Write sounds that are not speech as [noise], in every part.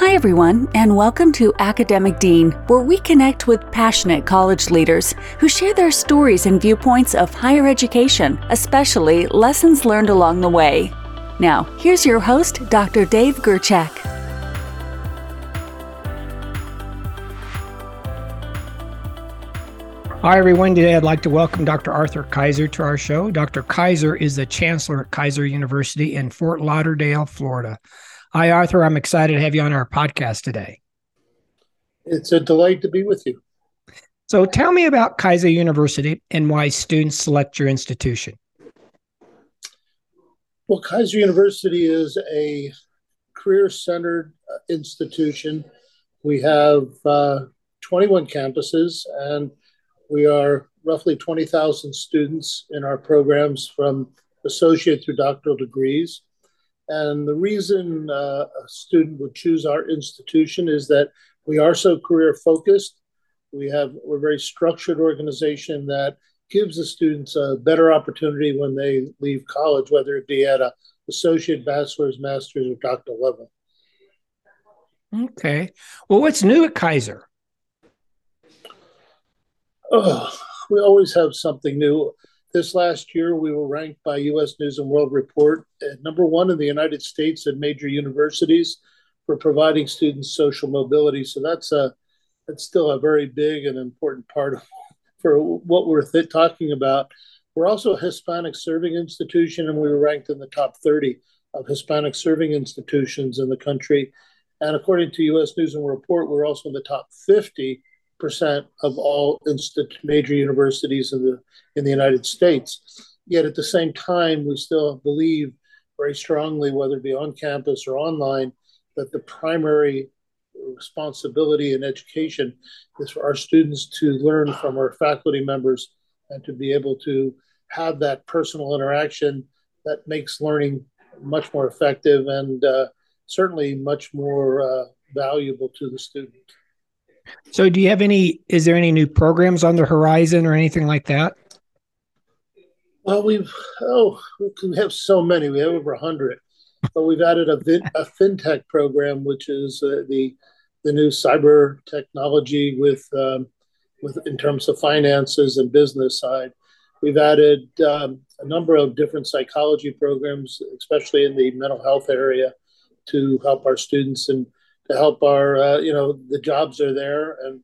Hi, everyone, and welcome to Academic Dean, where we connect with passionate college leaders who share their stories and viewpoints of higher education, especially lessons learned along the way. Now, here's your host, Dr. Dave Gerchak. Hi, everyone. Today I'd like to welcome Dr. Arthur Keiser to our show. Dr. Keiser is the chancellor at Keiser University in Fort Lauderdale, Florida. Hi, Arthur. I'm excited to have you on our podcast today. It's a delight to be with you. So, tell me about Keiser University and why students select your institution. Well, Keiser University is a career centered uh, institution. We have uh, 21 campuses and we are roughly 20,000 students in our programs from associate through doctoral degrees. And the reason uh, a student would choose our institution is that we are so career focused. We have we're a very structured organization that gives the students a better opportunity when they leave college, whether it be at a associate, bachelor's, master's, or doctoral level. Okay. Well, what's new at Keiser? Oh, we always have something new. This last year, we were ranked by U.S. News and World Report at number one in the United States at major universities for providing students social mobility. So that's a that's still a very big and important part of for what we're th- talking about. We're also a Hispanic serving institution, and we were ranked in the top 30 of Hispanic serving institutions in the country. And according to U.S. News and World Report, we're also in the top 50 percent of all major universities in the in the United States. Yet at the same time, we still believe very strongly, whether it be on campus or online, that the primary responsibility in education is for our students to learn from our faculty members and to be able to have that personal interaction that makes learning much more effective and uh, certainly much more uh, valuable to the student. So, do you have any? Is there any new programs on the horizon or anything like that? Well, we've oh, we have so many. We have over hundred, but we've added a, a fintech program, which is uh, the the new cyber technology with um, with in terms of finances and business side. We've added um, a number of different psychology programs, especially in the mental health area, to help our students and to help our, uh, you know, the jobs are there. And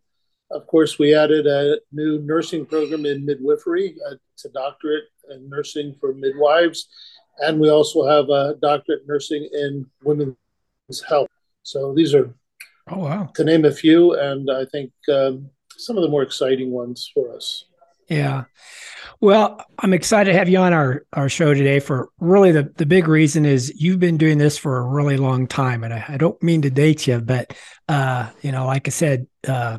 of course, we added a new nursing program in midwifery. Uh, it's a doctorate in nursing for midwives. And we also have a doctorate nursing in women's health. So these are, oh, wow. to name a few, and I think um, some of the more exciting ones for us. Yeah. Well, I'm excited to have you on our, our show today for really the, the big reason is you've been doing this for a really long time. And I, I don't mean to date you, but, uh, you know, like I said, uh,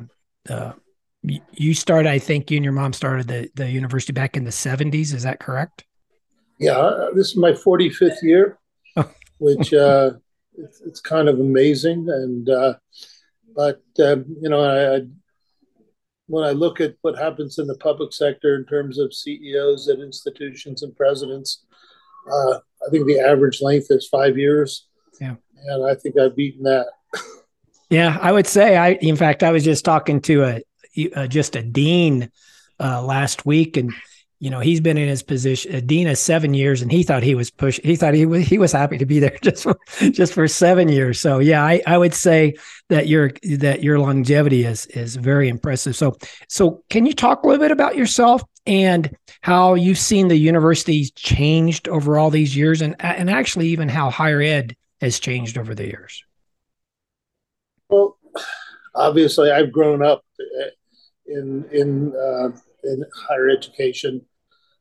uh, you started, I think you and your mom started the, the university back in the 70s. Is that correct? Yeah. Uh, this is my 45th year, oh. which uh, it's, it's, kind of amazing. And, uh, but, um, you know, I, I when I look at what happens in the public sector in terms of CEOs at institutions and presidents, uh, I think the average length is five years. Yeah. And I think I've beaten that. yeah, I would say I. In fact, I was just talking to a, a just a dean uh, last week, and you know he's been in his position uh, dean seven years and he thought he was push he thought he was he was happy to be there [laughs] just for just for seven years. So yeah i i would say that your that your longevity is is very impressive. So so can you talk a little bit about yourself and how you've seen the universities changed over all these years and and actually even how higher ed has changed over the years? Well obviously i've grown up uh, in in uh, in higher education.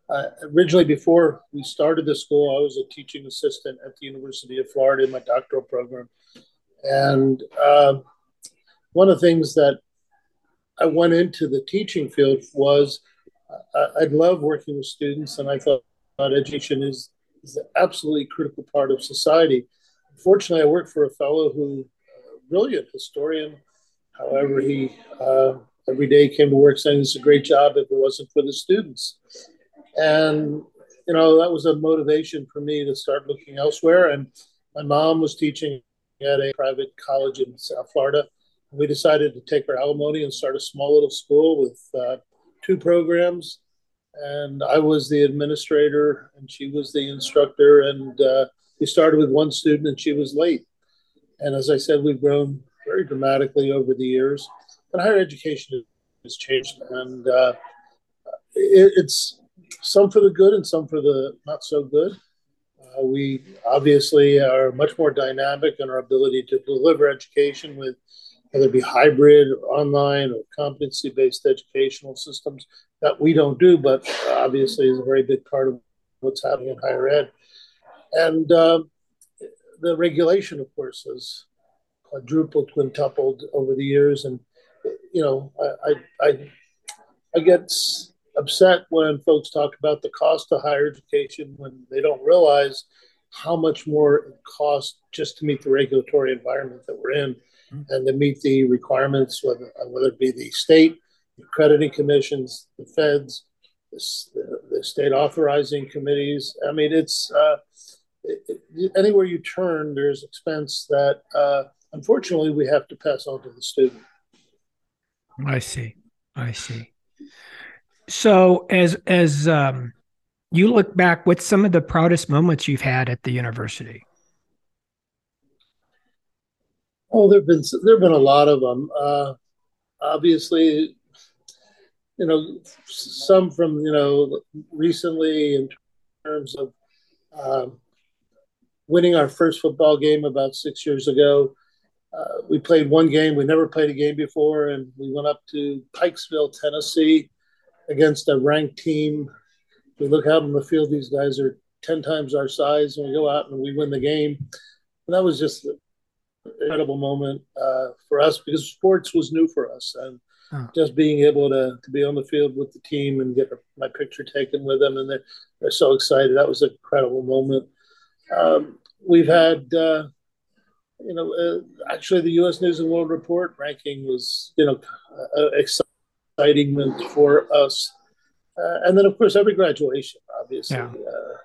Uh, originally, before we started the school, I was a teaching assistant at the University of Florida in my doctoral program. And uh, one of the things that I went into the teaching field was uh, I, love working with students, and I thought education is, is an absolutely critical part of society. Unfortunately, I worked for a fellow who, a brilliant historian, however, he uh, every day came to work saying it's a great job if it wasn't for the students. And, you know, that was a motivation for me to start looking elsewhere. And my mom was teaching at a private college in South Florida. We decided to take our alimony and start a small little school with uh, two programs. And I was the administrator, and she was the instructor. And uh, we started with one student, and she was late. And as I said, we've grown very dramatically over the years. And higher education has changed, and uh, it, it's some for the good and some for the not so good. Uh, we obviously are much more dynamic in our ability to deliver education with whether it be hybrid or online or competency based educational systems that we don't do, but obviously is a very big part of what's happening in higher ed. And uh, the regulation, of course, has quadrupled, quintupled over the years. And, you know, I, I, I get upset when folks talk about the cost of higher education when they don't realize how much more it costs just to meet the regulatory environment that we're in mm-hmm. and to meet the requirements, whether, whether it be the state, the accrediting commissions, the feds, the, the state authorizing committees. I mean, it's uh, it, it, anywhere you turn, there's expense that uh, unfortunately we have to pass on to the student. I see. I see. So as as um, you look back, what's some of the proudest moments you've had at the university? Oh, there've been there've been a lot of them. Uh, obviously, you know, some from you know recently in terms of um, winning our first football game about six years ago. Uh, we played one game. We never played a game before, and we went up to Pikesville, Tennessee, against a ranked team. We look out on the field; these guys are ten times our size, and we go out and we win the game. And that was just an incredible moment uh, for us because sports was new for us, and just being able to to be on the field with the team and get my picture taken with them, and they're they're so excited. That was an incredible moment. Um, we've had. Uh, you know, uh, actually, the U.S. News and World Report ranking was, you know, uh, exciting for us. Uh, and then, of course, every graduation, obviously, yeah. Uh,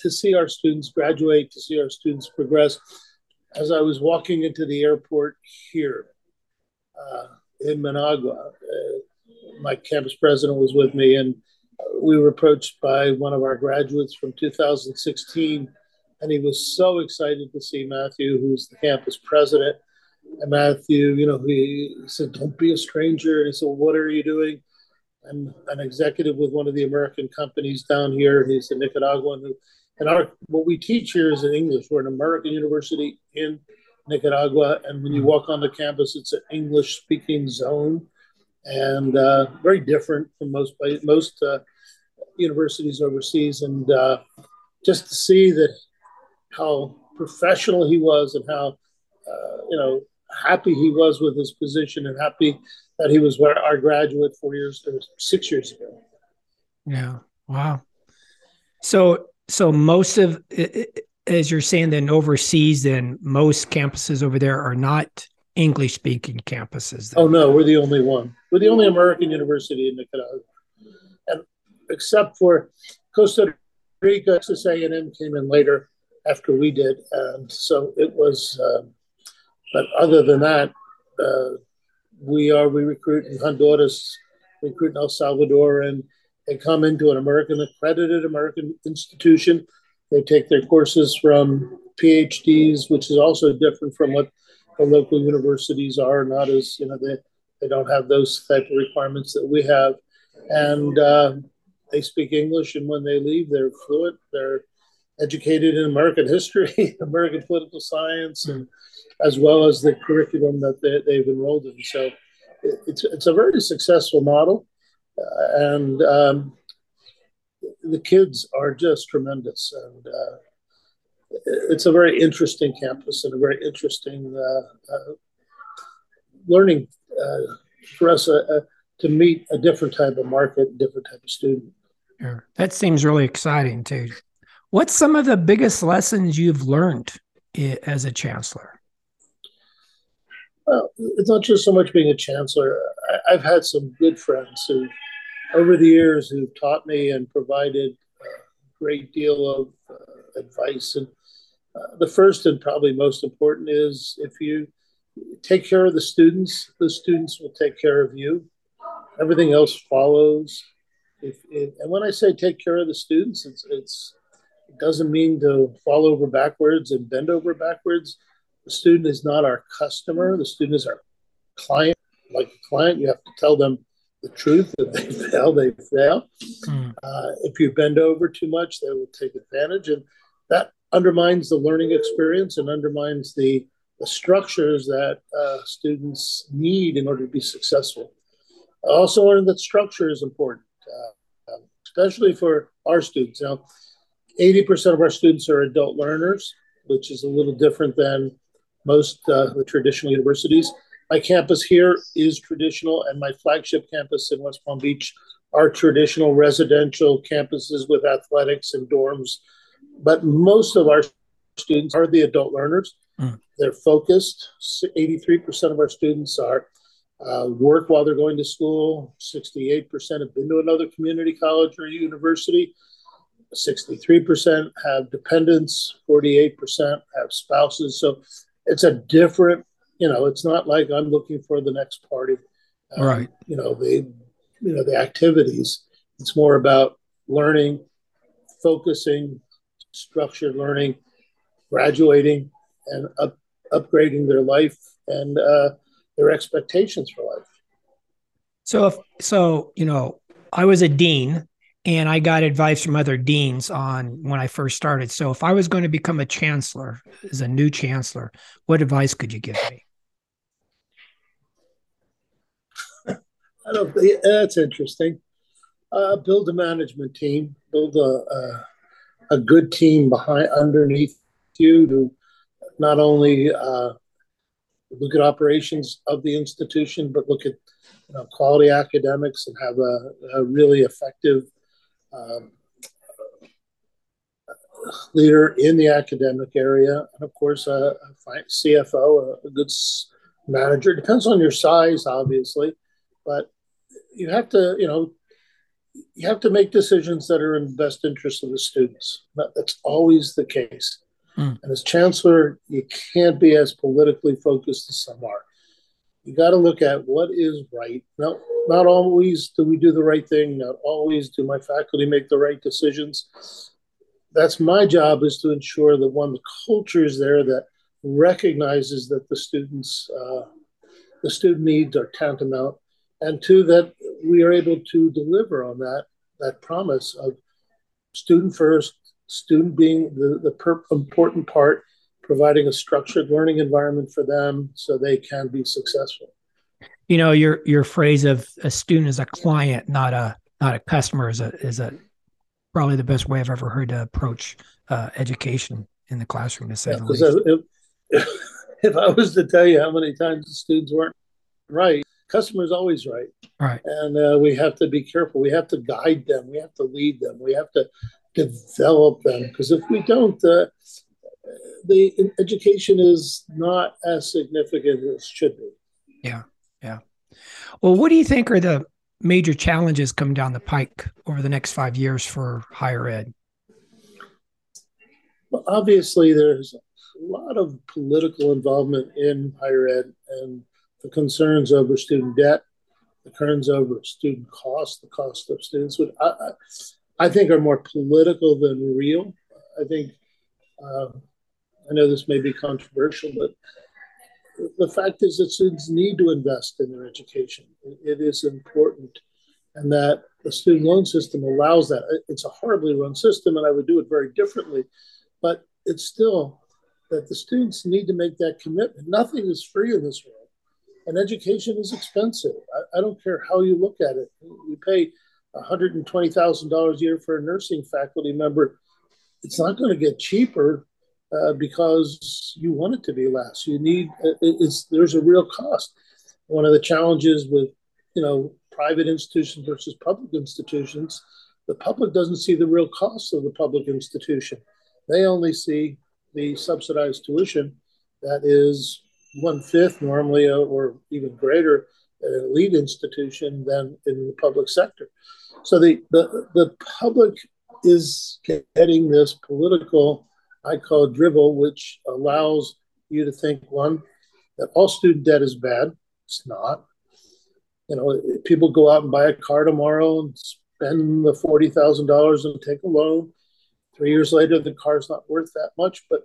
to see our students graduate, to see our students progress. As I was walking into the airport here uh, in Managua, uh, my campus president was with me, and we were approached by one of our graduates from 2016 and he was so excited to see Matthew, who's the campus president. And Matthew, you know, he, said, "Don't be a stranger." And he said, "What are you doing?" I'm an executive with one of the American companies down here. He's a Nicaraguan. Who, and our what we teach here is in English. We're an American university in Nicaragua, and when you walk on the campus, it's an English-speaking zone, and uh, very different from most most uh, universities overseas. And uh, just to see that how professional he was and how uh, you know happy he was with his position and happy that he was our graduate four years or six years ago. Yeah. Wow. So so most of as you're saying then overseas then most campuses over there are not English speaking campuses. Then. Oh no, we're the only one. We're the only American university in Nicaragua. And except for Costa Rica, Texas A&M came in later after we did. And so it was, uh, but other than that, uh, we are, we recruit in Honduras, recruit in El Salvador, and they come into an American accredited American institution. They take their courses from PhDs, which is also different from what the local universities are, not as, you know, they, they don't have those type of requirements that we have. And uh, they speak English, and when they leave, they're fluent. They're educated in American history, [laughs] American political science, and as well as the curriculum that they, they've enrolled in. So it's it's a very successful model, uh, and um, the kids are just tremendous, and uh, it's a very interesting campus and a very interesting uh, uh learning uh, for us uh, to meet a different type of market, different type of student. Sure. That seems really exciting too. What's some of the biggest lessons you've learned as a chancellor? Well, it's not just so much being a chancellor. I've had some good friends who, over the years, who've taught me and provided a great deal of uh, advice. And Uh, the first and probably most important is if you take care of the students, the students will take care of you. Everything else follows. If, if, and when I say take care of the students, it's, it's it doesn't mean to fall over backwards and bend over backwards. The student is not our customer. The student is our client. Like a client, you have to tell them the truth. If they [laughs] fail, they fail. Mm. Uh, if you bend over too much, they will take advantage, and that undermines the learning experience and undermines the, the structures that uh, students need in order to be successful. I also learned that structure is important, uh, um, especially for our students. Now, 80% of our students are adult learners, which is a little different than most uh, the traditional universities. My campus here is traditional, and my flagship campus in West Palm Beach are traditional residential campuses with athletics and dorms. But most of our students are the adult learners. Mm. They're focused. 83% of our students are uh, work while they're going to school. 68% have been to another community college or university. 63% have dependents. 48% have spouses. So it's a different, you know, it's not like I'm looking for the next party. Um, right. You know, the, you know, the activities. It's more about learning, focusing, structured learning, graduating, and up, upgrading their life and uh, their expectations for life. So, if so, you know, I was a dean and I got advice from other deans on when I first started. So, if I was going to become a chancellor, as a new chancellor, what advice could you give me? [laughs] That's interesting. Uh, build a management team. Build a, a a good team behind underneath you to not only uh, look at operations of the institution, but look at you know, quality academics and have a, a really effective um, leader in the academic area, and of course, a, a CFO, a, a good manager. Depends on your size, obviously, but you have to, you know, you have to make decisions that are in the best interest of the students. That's always the case. Mm. And as chancellor, you can't be as politically focused as some are. You got to look at what is right. Now, not always do we do the right thing. Not always do my faculty make the right decisions. That's my job is to ensure that one, the culture is there that recognizes that the students, uh, the student needs are tantamount, and two, that we are able to deliver on that that promise of student first, student being the, the per- important part, providing a structured learning environment for them so they can be successful. You know, your your phrase of a student as a client, not a not a customer, is a is a probably the best way I've ever heard to approach uh, education in the classroom. To say yeah, the least. If, if I was to tell you how many times the students weren't right, customers always right. Right. And uh, we have to be careful. We have to guide them. We have to lead them. We have to develop them because if we don't, uh, the education is not as significant as it should be. Yeah. Yeah. Well, what do you think are the major challenges coming down the pike over the next five years for higher ed? Well, obviously, there's a lot of political involvement in higher ed, and the concerns over student debt, the concerns over student cost, the cost of students, which I, I think are more political than real. I think, uh, I know this may be controversial, but the fact is that students need to invest in their education. It is important, and that the student loan system allows that. It's a horribly run system, and I would do it very differently, but it's still that the students need to make that commitment. Nothing is free in this world and education is expensive. I, I don't care how you look at it. We pay $120,000 a year for a nursing faculty member. It's not going to get cheaper uh, because you want it to be less. You need it's there's a real cost. One of the challenges with you know private institutions versus public institutions, the public doesn't see the real cost of the public institution. They only see the subsidized tuition that is one fifth normally, uh, or even greater, uh, elite institution than in the public sector. So the, the, the public is getting this political I call Drivel, which allows you to think one that all student debt is bad. It's not. You know, people go out and buy a car tomorrow and spend the forty thousand dollars and take a loan. Three years later, the car's not worth that much, but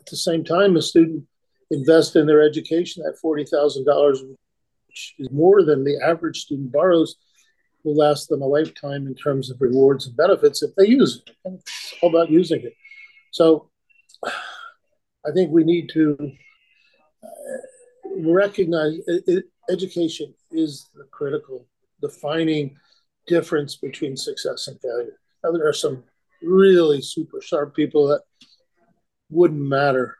at the same time, a student invests in their education. That forty thousand dollars, which is more than the average student borrows, will last them a lifetime in terms of rewards and benefits if they use it. And it's all about using it. So, I think we need to uh, recognize education is the critical defining difference between success and failure. Now, there are some really super sharp people that wouldn't matter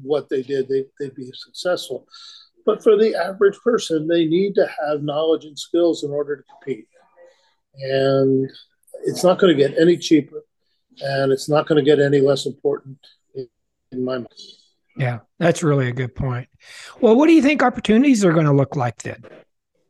what they did, they, they'd be successful. But for the average person, they need to have knowledge and skills in order to compete. And it's not going to get any cheaper and it's not going to get any less important in, in my mind. Yeah, that's really a good point. Well, what do you think opportunities are going to look like then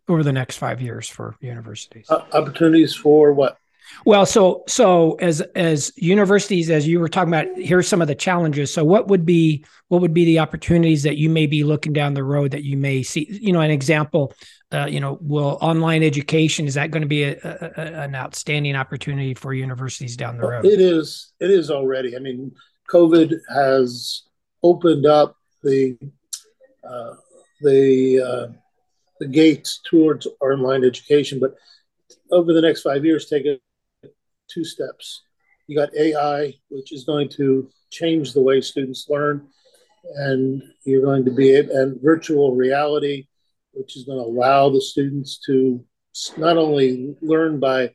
over the next five years for universities? Uh, opportunities for what? Well, so so as as universities, as you were talking about, here's some of the challenges. So, what would be what would be the opportunities that you may be looking down the road that you may see? You know, an example. Uh, you know, will online education is that going to be a, a, an outstanding opportunity for universities down the road? It is. It is already. I mean, COVID has opened up the uh, the uh, the gates towards online education, but over the next five years, take it two steps. You got AI, which is going to change the way students learn, and you're going to be and virtual reality, which is going to allow the students to not only learn by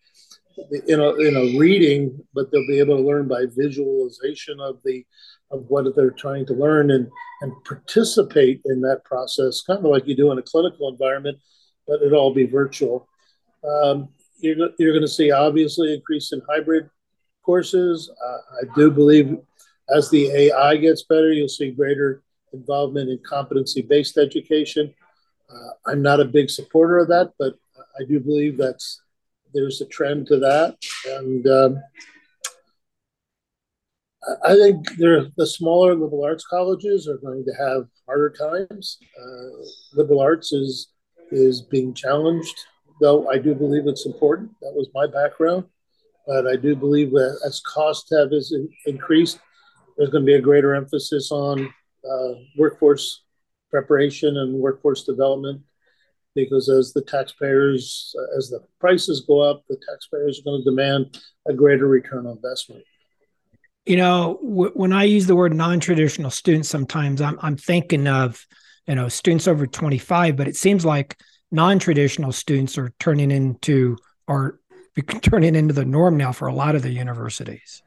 in a, in a reading, but they'll be able to learn by visualization of the of what they're trying to learn and and participate in that process, kind of like you do in a clinical environment, but it'll all be virtual. Um, you're, you're going to see obviously increase in hybrid courses. Uh, I do believe as the AI gets better, you'll see greater involvement in competency-based education. Uh, I'm not a big supporter of that, but I do believe that's there's a trend to that, and um, I think the smaller liberal arts colleges are going to have harder times. Uh, liberal arts is is being challenged though I do believe it's important. That was my background. But I do believe that as costs have is increased, there's going to be a greater emphasis on uh, workforce preparation and workforce development because as the taxpayers, as the prices go up, the taxpayers are going to demand a greater return on investment. You know, w- when I use the word non-traditional students, sometimes I'm I'm thinking of you know students over 25, but it seems like non-traditional students are turning into are [laughs] turning into the norm now for a lot of the universities.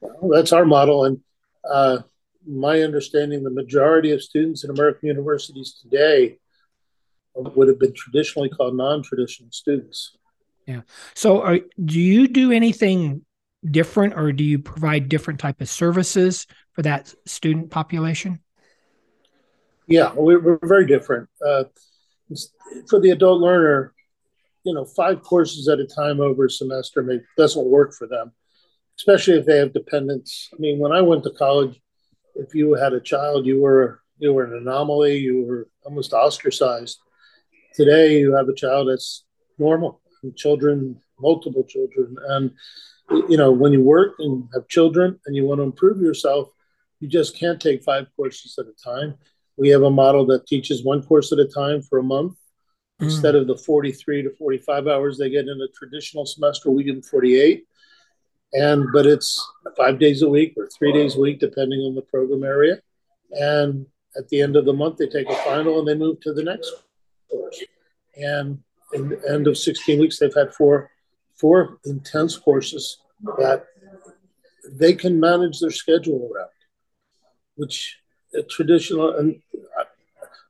Well, that's our model, and uh, my understanding, the majority of students in American universities today would have been traditionally called non-traditional students. Yeah. So, are, do you do anything different, or do you provide different type of services for that student population? Yeah, we're, we're very different. Uh, for the adult learner, you know, five courses at a time over a semester may, doesn't work for them, especially if they have dependents. I mean, when I went to college, if you had a child, you were you were an anomaly. You were almost ostracized. Today, you have a child that's normal. And children, multiple children, and you know, when you work and have children and you want to improve yourself, you just can't take five courses at a time. We have a model that teaches one course at a time for a month. Mm. Instead of the 43 to 45 hours they get in a traditional semester, we give them 48. And but it's five days a week or three days a week, depending on the program area. And at the end of the month, they take a final and they move to the next course. And in the end of 16 weeks, they've had four four intense courses that they can manage their schedule around, which traditional, and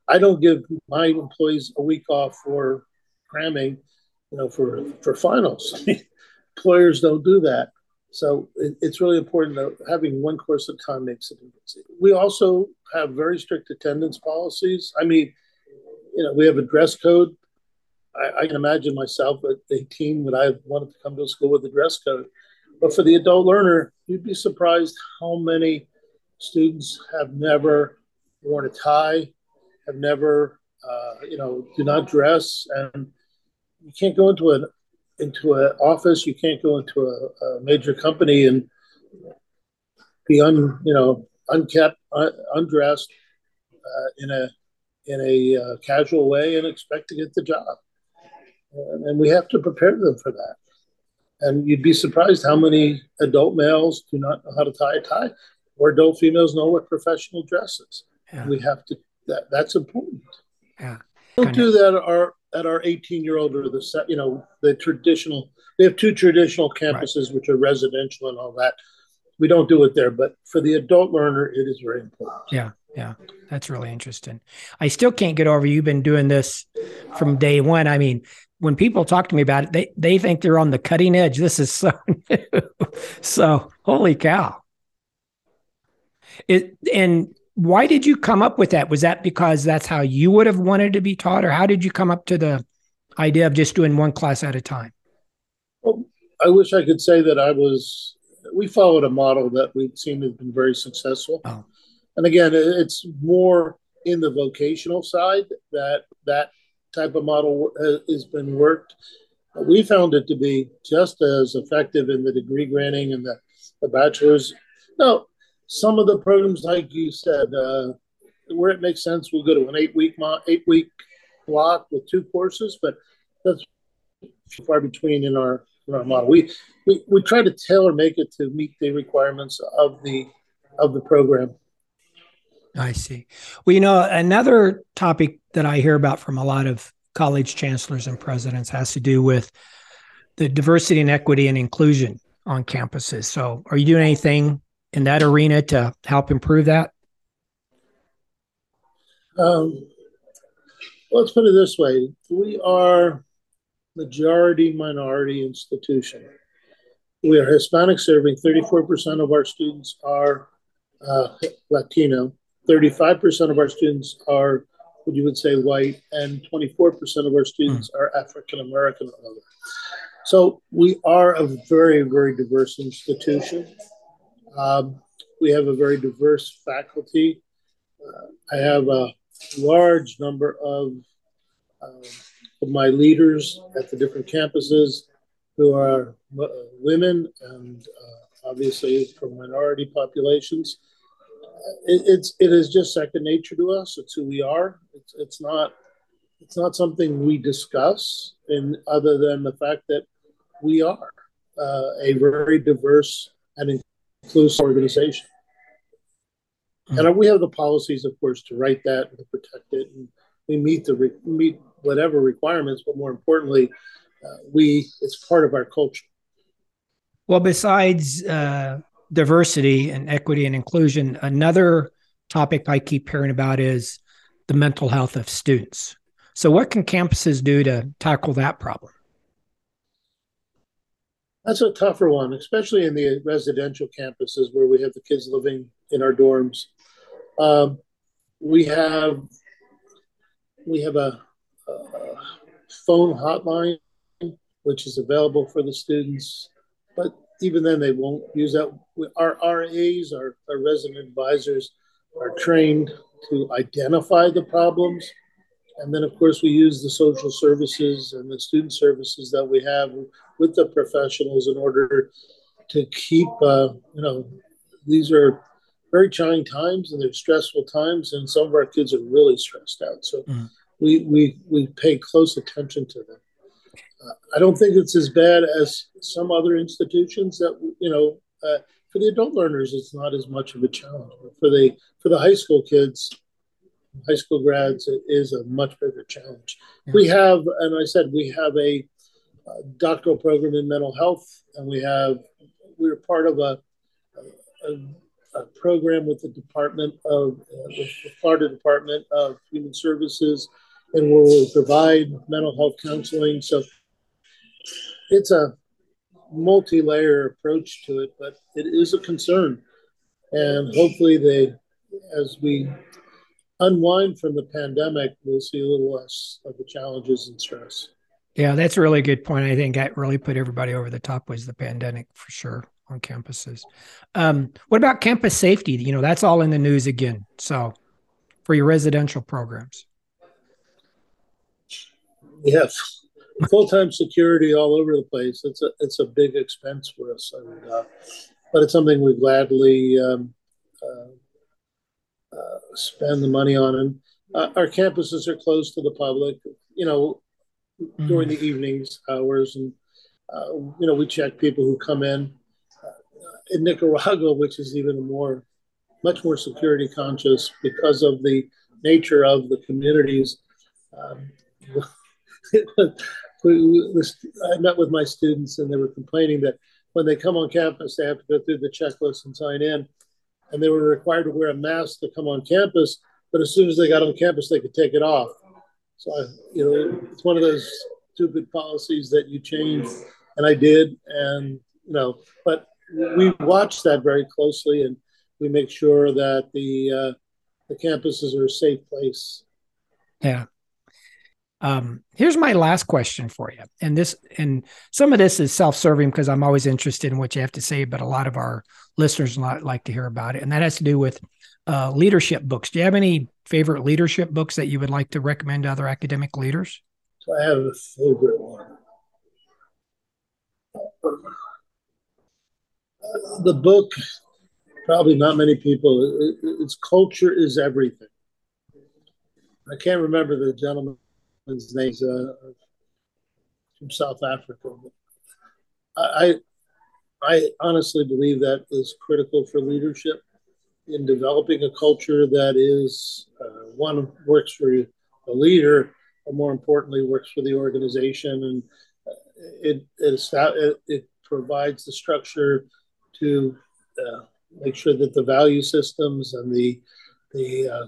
I don't give my employees a week off for cramming, you know, for for finals. [laughs] Employers don't do that. So it, it's really important that having one course a time makes a difference. We also have very strict attendance policies. I mean, you know, we have a dress code. I, I can imagine myself at 18 when I wanted to come to school with a dress code. But for the adult learner, you'd be surprised how many students have never worn a tie, have never, uh, you know, do not dress, and you can't go into an into an office, you can't go into a, a major company and be un, you know, unkept, un, undressed uh, in a in a uh, casual way and expect to get the job. And, and we have to prepare them for that. And you'd be surprised how many adult males do not know how to tie a tie, or adult females know what professional dress is. Yeah. We have to. That that's important. Yeah. Don't do that. Our at our 18 year old or the set. you know the traditional. they have two traditional campuses right. which are residential and all that. We don't do it there, but for the adult learner, it is very important. Yeah, yeah, that's really interesting. I still can't get over you've been doing this from day one. I mean, when people talk to me about it, they they think they're on the cutting edge. This is so [laughs] new. so holy cow. It and why did you come up with that? Was that because that's how you would have wanted to be taught, or how did you come up to the idea of just doing one class at a time? Well, I wish I could say that I was. We followed a model that we've seen has been very successful, oh. and again, it's more in the vocational side that that type of model uh, has been worked. We found it to be just as effective in the degree granting and the, the bachelor's. No, some of the programs, like you said, uh, where it makes sense, we'll go to an eight week mo- eight week block with two courses, but that's far between in our in our model. We, we we try to tailor make it to meet the requirements of the of the program. I see. Well, you know, another topic that I hear about from a lot of college chancellors and presidents has to do with the diversity and equity and inclusion on campuses. So, are you doing anything in that arena to help improve that? Um, let's put it this way: we are majority minority institution. We are Hispanic serving. Thirty-four percent of our students are uh, Latino. Thirty-five percent of our students are what you would say white, and twenty-four percent of our students mm. are African American. So we are a very, very diverse institution. Um, we have a very diverse faculty. Uh, I have a large number of, uh, of my leaders at the different campuses who are uh, women and uh, obviously from minority populations. It, it's it is just second nature to us. It's who we are. It's, it's not it's not something we discuss, in other than the fact that we are uh, a very diverse and inclusive organization. Mm-hmm. And we have the policies, of course, to write that and to protect it, and we meet the re- meet whatever requirements. But more importantly, uh, we it's part of our culture. Well, besides uh, diversity and equity and inclusion, another topic I keep hearing about is the mental health of students. So, what can campuses do to tackle that problem? That's a tougher one, especially in the residential campuses where we have the kids living in our dorms. Um, we have we have a, a, phone hotline which is available for the students, but even then they won't use that. Our RAs, our, our resident advisors, are trained to identify the problems and then, of course, we use the social services and the student services that we have with the professionals in order to keep, uh, you know, these are very trying times and they're stressful times, and some of our kids are really stressed out. So mm. we, we, we pay close attention to them. Uh, I don't think it's as bad as some other institutions that, you know, uh, for the adult learners, it's not as much of a challenge. But for the for the high school kids, high school grads, it is a much bigger challenge. Yeah. We have, and I said, we have a, a, doctoral program in mental health, and we have, we're part of a, a, a program with the Department of, uh, the Florida Department of Human Services, and where we provide mental health counseling. So it's a multi-layer approach to it, but it is a concern. And hopefully they, as we unwind from the pandemic, we'll see a little less of the challenges and stress. Yeah, that's a really good point. I think that really put everybody over the top was the pandemic for sure on campuses. Um, what about campus safety? You know, that's all in the news again. So for your residential programs. Yes, full time security all over the place. It's a it's a big expense for us, and, uh, but it's something we gladly um, uh, uh, spend the money on. And uh, our campuses are closed to the public. You know, mm-hmm. during the evenings hours, and uh, you know we check people who come in. Uh, in Nicaragua, which is even more, much more security conscious because of the nature of the communities. Um, [laughs] I met with my students and they were complaining that when they come on campus, they have to go through the checklist and sign in. And they were required to wear a mask to come on campus. But as soon as they got on campus, they could take it off. So, I, you know, it's one of those stupid policies that you change. And I did. And, you know, but we watch that very closely and we make sure that the, uh, the campuses are a safe place. Yeah. Um, here's my last question for you, and this and some of this is self-serving because I'm always interested in what you have to say, but a lot of our listeners like to hear about it, and that has to do with uh, leadership books. Do you have any favorite leadership books that you would like to recommend to other academic leaders? So I have a favorite one. the book, probably not many people. it's culture is everything. I can't remember the gentleman name's uh, from South Africa. I, I honestly believe that is critical for leadership in developing a culture that is uh, one works for a leader, but more importantly, works for the organization, and it it, it, it provides the structure to uh, make sure that the value systems and the the uh,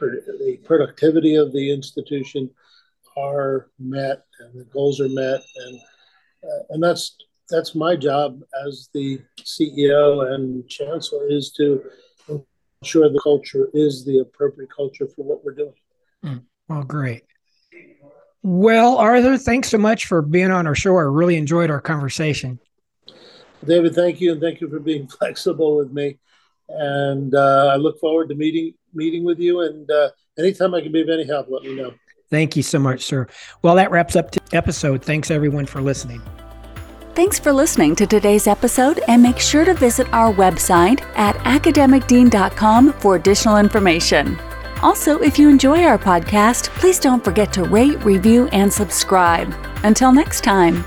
the productivity of the institution are met and the goals are met, and uh, and that's that's my job as the CEO and chancellor is to ensure the culture is the appropriate culture for what we're doing. Mm, well, great. Well, Arthur, thanks so much for being on our show. I really enjoyed our conversation. David, thank you, and thank you for being [laughs] flexible with me. And uh, I look forward to meeting meeting with you. And uh, anytime I can be of any help, let me know. Thank you so much, sir. Well, that wraps up the episode. Thanks everyone for listening. Thanks for listening to today's episode, and make sure to visit our website at academicdean.com for additional information. Also, if you enjoy our podcast, please don't forget to rate, review, and subscribe. Until next time.